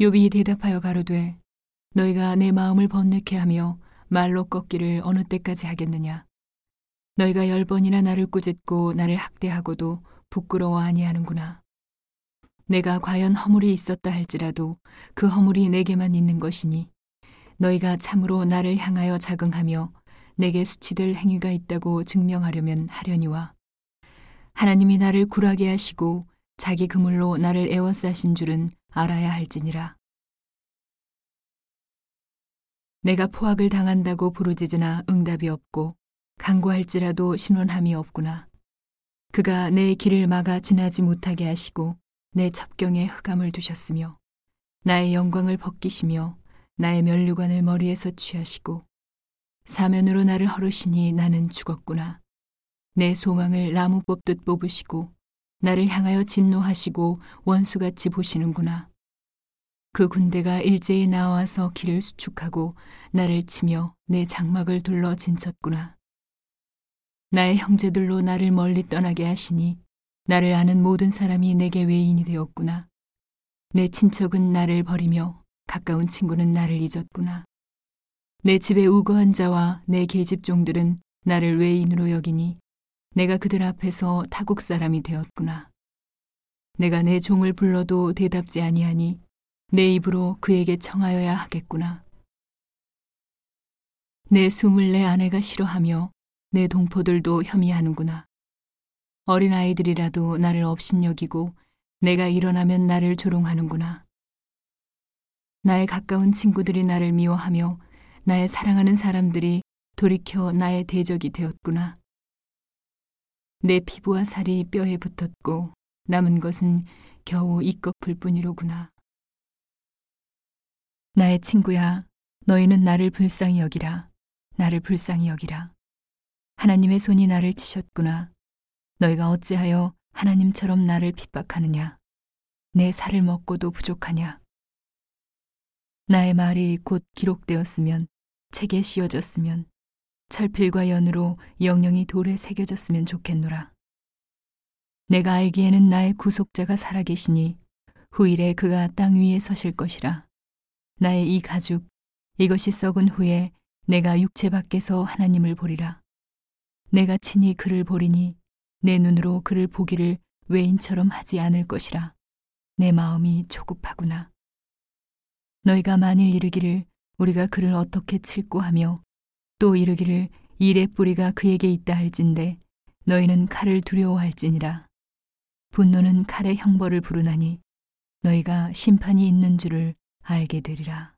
욥이 대답하여 가로되 너희가 내 마음을 번뇌케 하며 말로 꺾기를 어느 때까지 하겠느냐? 너희가 열 번이나 나를 꾸짖고 나를 학대하고도 부끄러워 아니하는구나. 내가 과연 허물이 있었다 할지라도 그 허물이 내게만 있는 것이니 너희가 참으로 나를 향하여 자긍하며 내게 수치될 행위가 있다고 증명하려면 하려니와 하나님이 나를 굴하게 하시고 자기 그물로 나를 애워싸신 줄은 알아야 할지니라. 내가 포악을 당한다고 부르짖으나 응답이 없고 강구할지라도 신원함이 없구나. 그가 내 길을 막아 지나지 못하게 하시고 내 첩경에 흑암을 두셨으며 나의 영광을 벗기시며 나의 면류관을 머리에서 취하시고 사면으로 나를 허르시니 나는 죽었구나. 내 소망을 나무 뽑듯 뽑으시고 나를 향하여 진노하시고 원수같이 보시는구나. 그 군대가 일제히 나와서 길을 수축하고 나를 치며 내 장막을 둘러 진쳤구나. 나의 형제들로 나를 멀리 떠나게 하시니 나를 아는 모든 사람이 내게 외인이 되었구나. 내 친척은 나를 버리며 가까운 친구는 나를 잊었구나. 내 집에 우거한 자와 내 계집종들은 나를 외인으로 여기니 내가 그들 앞에서 타국 사람이 되었구나. 내가 내 종을 불러도 대답지 아니하니 내 입으로 그에게 청하여야 하겠구나. 내 숨을 내 아내가 싫어하며 내 동포들도 혐의하는구나. 어린아이들이라도 나를 업신여기고 내가 일어나면 나를 조롱하는구나. 나의 가까운 친구들이 나를 미워하며 나의 사랑하는 사람들이 돌이켜 나의 대적이 되었구나. 내 피부와 살이 뼈에 붙었고 남은 것은 겨우 이꺼풀 뿐이로구나. 나의 친구야, 너희는 나를 불쌍히 여기라. 나를 불쌍히 여기라. 하나님의 손이 나를 치셨구나. 너희가 어찌하여 하나님처럼 나를 핍박하느냐. 내 살을 먹고도 부족하냐. 나의 말이 곧 기록되었으면 책에 씌워졌으면 철필과 연으로 영영이 돌에 새겨졌으면 좋겠노라. 내가 알기에는 나의 구속자가 살아계시니 후일에 그가 땅 위에 서실 것이라. 나의 이 가죽, 이것이 썩은 후에 내가 육체 밖에서 하나님을 보리라. 내가 친히 그를 보리니 내 눈으로 그를 보기를 외인처럼 하지 않을 것이라. 내 마음이 조급하구나. 너희가 만일 이르기를 우리가 그를 어떻게 칠고 하며 또 이르기를 일의 뿌리가 그에게 있다 할진대 너희는 칼을 두려워할지니라 분노는 칼의 형벌을 부르나니 너희가 심판이 있는 줄을 알게 되리라.